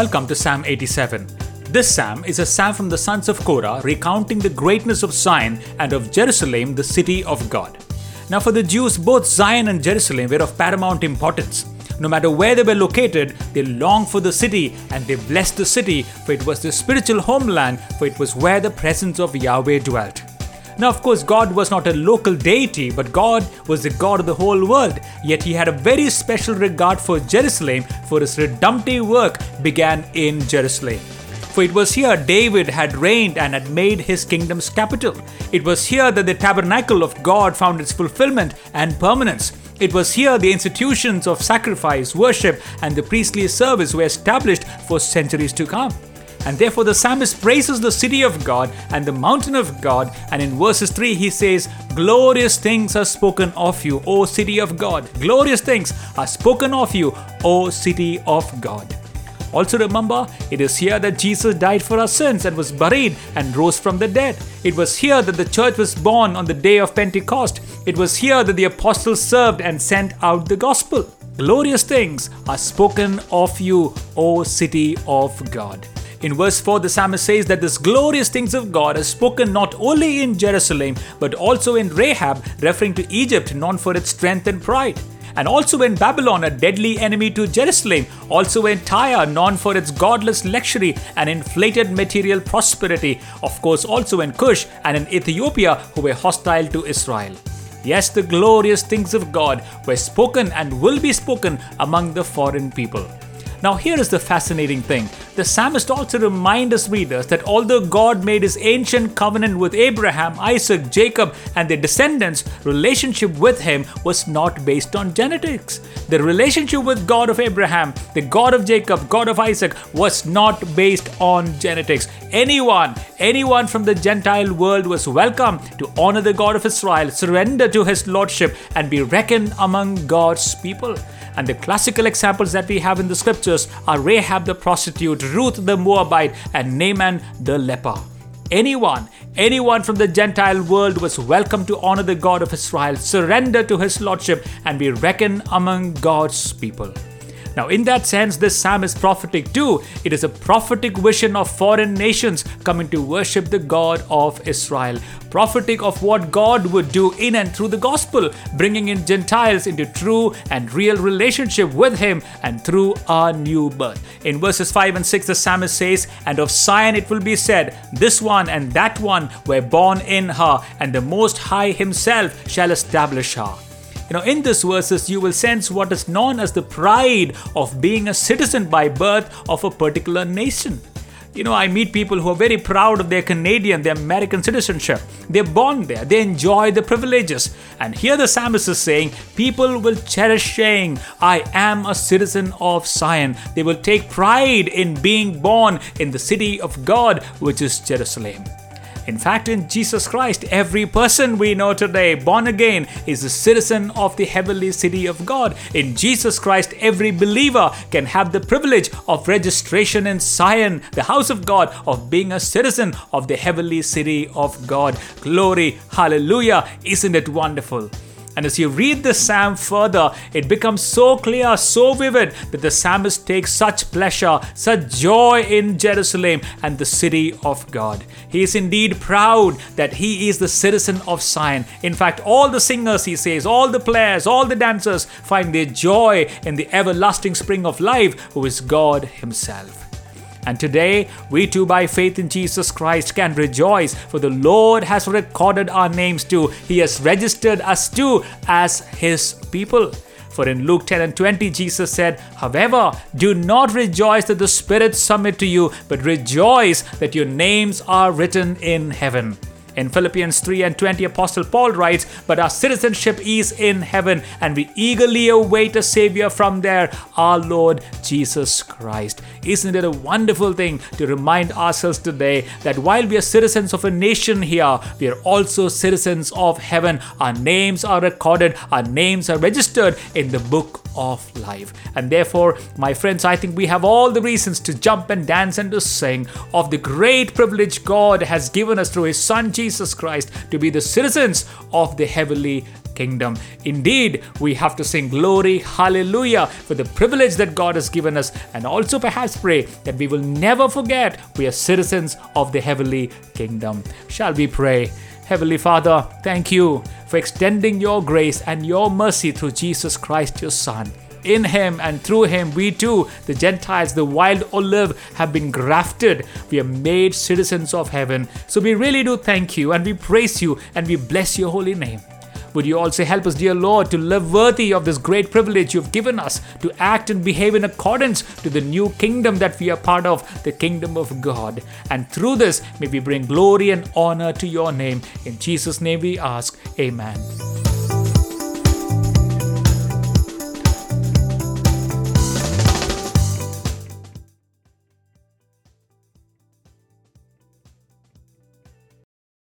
Welcome to Psalm 87. This psalm is a psalm from the sons of Korah recounting the greatness of Zion and of Jerusalem, the city of God. Now, for the Jews, both Zion and Jerusalem were of paramount importance. No matter where they were located, they longed for the city and they blessed the city, for it was their spiritual homeland, for it was where the presence of Yahweh dwelt. Now, of course, God was not a local deity, but God was the God of the whole world. Yet he had a very special regard for Jerusalem, for his redemptive work began in Jerusalem. For it was here David had reigned and had made his kingdom's capital. It was here that the tabernacle of God found its fulfillment and permanence. It was here the institutions of sacrifice, worship, and the priestly service were established for centuries to come. And therefore, the psalmist praises the city of God and the mountain of God. And in verses 3, he says, Glorious things are spoken of you, O city of God. Glorious things are spoken of you, O city of God. Also, remember, it is here that Jesus died for our sins and was buried and rose from the dead. It was here that the church was born on the day of Pentecost. It was here that the apostles served and sent out the gospel. Glorious things are spoken of you, O city of God. In verse 4, the psalmist says that this glorious things of God are spoken not only in Jerusalem, but also in Rahab, referring to Egypt, known for its strength and pride. And also in Babylon, a deadly enemy to Jerusalem, also in Tyre, known for its godless luxury and inflated material prosperity, of course, also in Cush and in Ethiopia, who were hostile to Israel. Yes, the glorious things of God were spoken and will be spoken among the foreign people. Now, here is the fascinating thing. The psalmist also reminds us readers that although God made his ancient covenant with Abraham, Isaac, Jacob, and their descendants, relationship with him was not based on genetics. The relationship with God of Abraham, the God of Jacob, God of Isaac, was not based on genetics. Anyone, anyone from the Gentile world was welcome to honor the God of Israel, surrender to his lordship, and be reckoned among God's people. And the classical examples that we have in the scriptures are Rahab the prostitute, Ruth the Moabite, and Naaman the leper. Anyone, anyone from the Gentile world was welcome to honor the God of Israel, surrender to his lordship, and be reckoned among God's people. Now, in that sense, this psalm is prophetic too. It is a prophetic vision of foreign nations coming to worship the God of Israel. Prophetic of what God would do in and through the gospel, bringing in Gentiles into true and real relationship with Him and through our new birth. In verses 5 and 6, the psalmist says, And of Zion it will be said, This one and that one were born in her, and the Most High Himself shall establish her. You know, in these verses, you will sense what is known as the pride of being a citizen by birth of a particular nation. You know, I meet people who are very proud of their Canadian, their American citizenship. They're born there, they enjoy the privileges. And here the psalmist is saying, people will cherish saying, I am a citizen of Zion. They will take pride in being born in the city of God, which is Jerusalem. In fact, in Jesus Christ, every person we know today, born again, is a citizen of the heavenly city of God. In Jesus Christ, every believer can have the privilege of registration in Zion, the house of God, of being a citizen of the heavenly city of God. Glory, hallelujah. Isn't it wonderful? And as you read the psalm further, it becomes so clear, so vivid that the psalmist takes such pleasure, such joy in Jerusalem and the city of God. He is indeed proud that he is the citizen of Zion. In fact, all the singers, he says, all the players, all the dancers find their joy in the everlasting spring of life, who is God Himself. And today, we too, by faith in Jesus Christ, can rejoice, for the Lord has recorded our names too. He has registered us too as His people. For in Luke 10 and 20, Jesus said, However, do not rejoice that the spirits submit to you, but rejoice that your names are written in heaven. In Philippians 3 and 20, Apostle Paul writes, But our citizenship is in heaven, and we eagerly await a Savior from there, our Lord Jesus Christ. Isn't it a wonderful thing to remind ourselves today that while we are citizens of a nation here, we are also citizens of heaven? Our names are recorded, our names are registered in the book of life. And therefore, my friends, I think we have all the reasons to jump and dance and to sing of the great privilege God has given us through His Son Jesus Christ to be the citizens of the heavenly kingdom. Indeed, we have to sing glory, hallelujah, for the privilege that God has given us, and also perhaps pray that we will never forget we are citizens of the heavenly kingdom. Shall we pray? Heavenly Father, thank you for extending your grace and your mercy through Jesus Christ, your Son. In him and through him, we too, the Gentiles, the wild olive, have been grafted. We are made citizens of heaven. So we really do thank you and we praise you and we bless your holy name. Would you also help us, dear Lord, to live worthy of this great privilege you've given us to act and behave in accordance to the new kingdom that we are part of, the kingdom of God. And through this, may we bring glory and honor to your name. In Jesus' name we ask, Amen.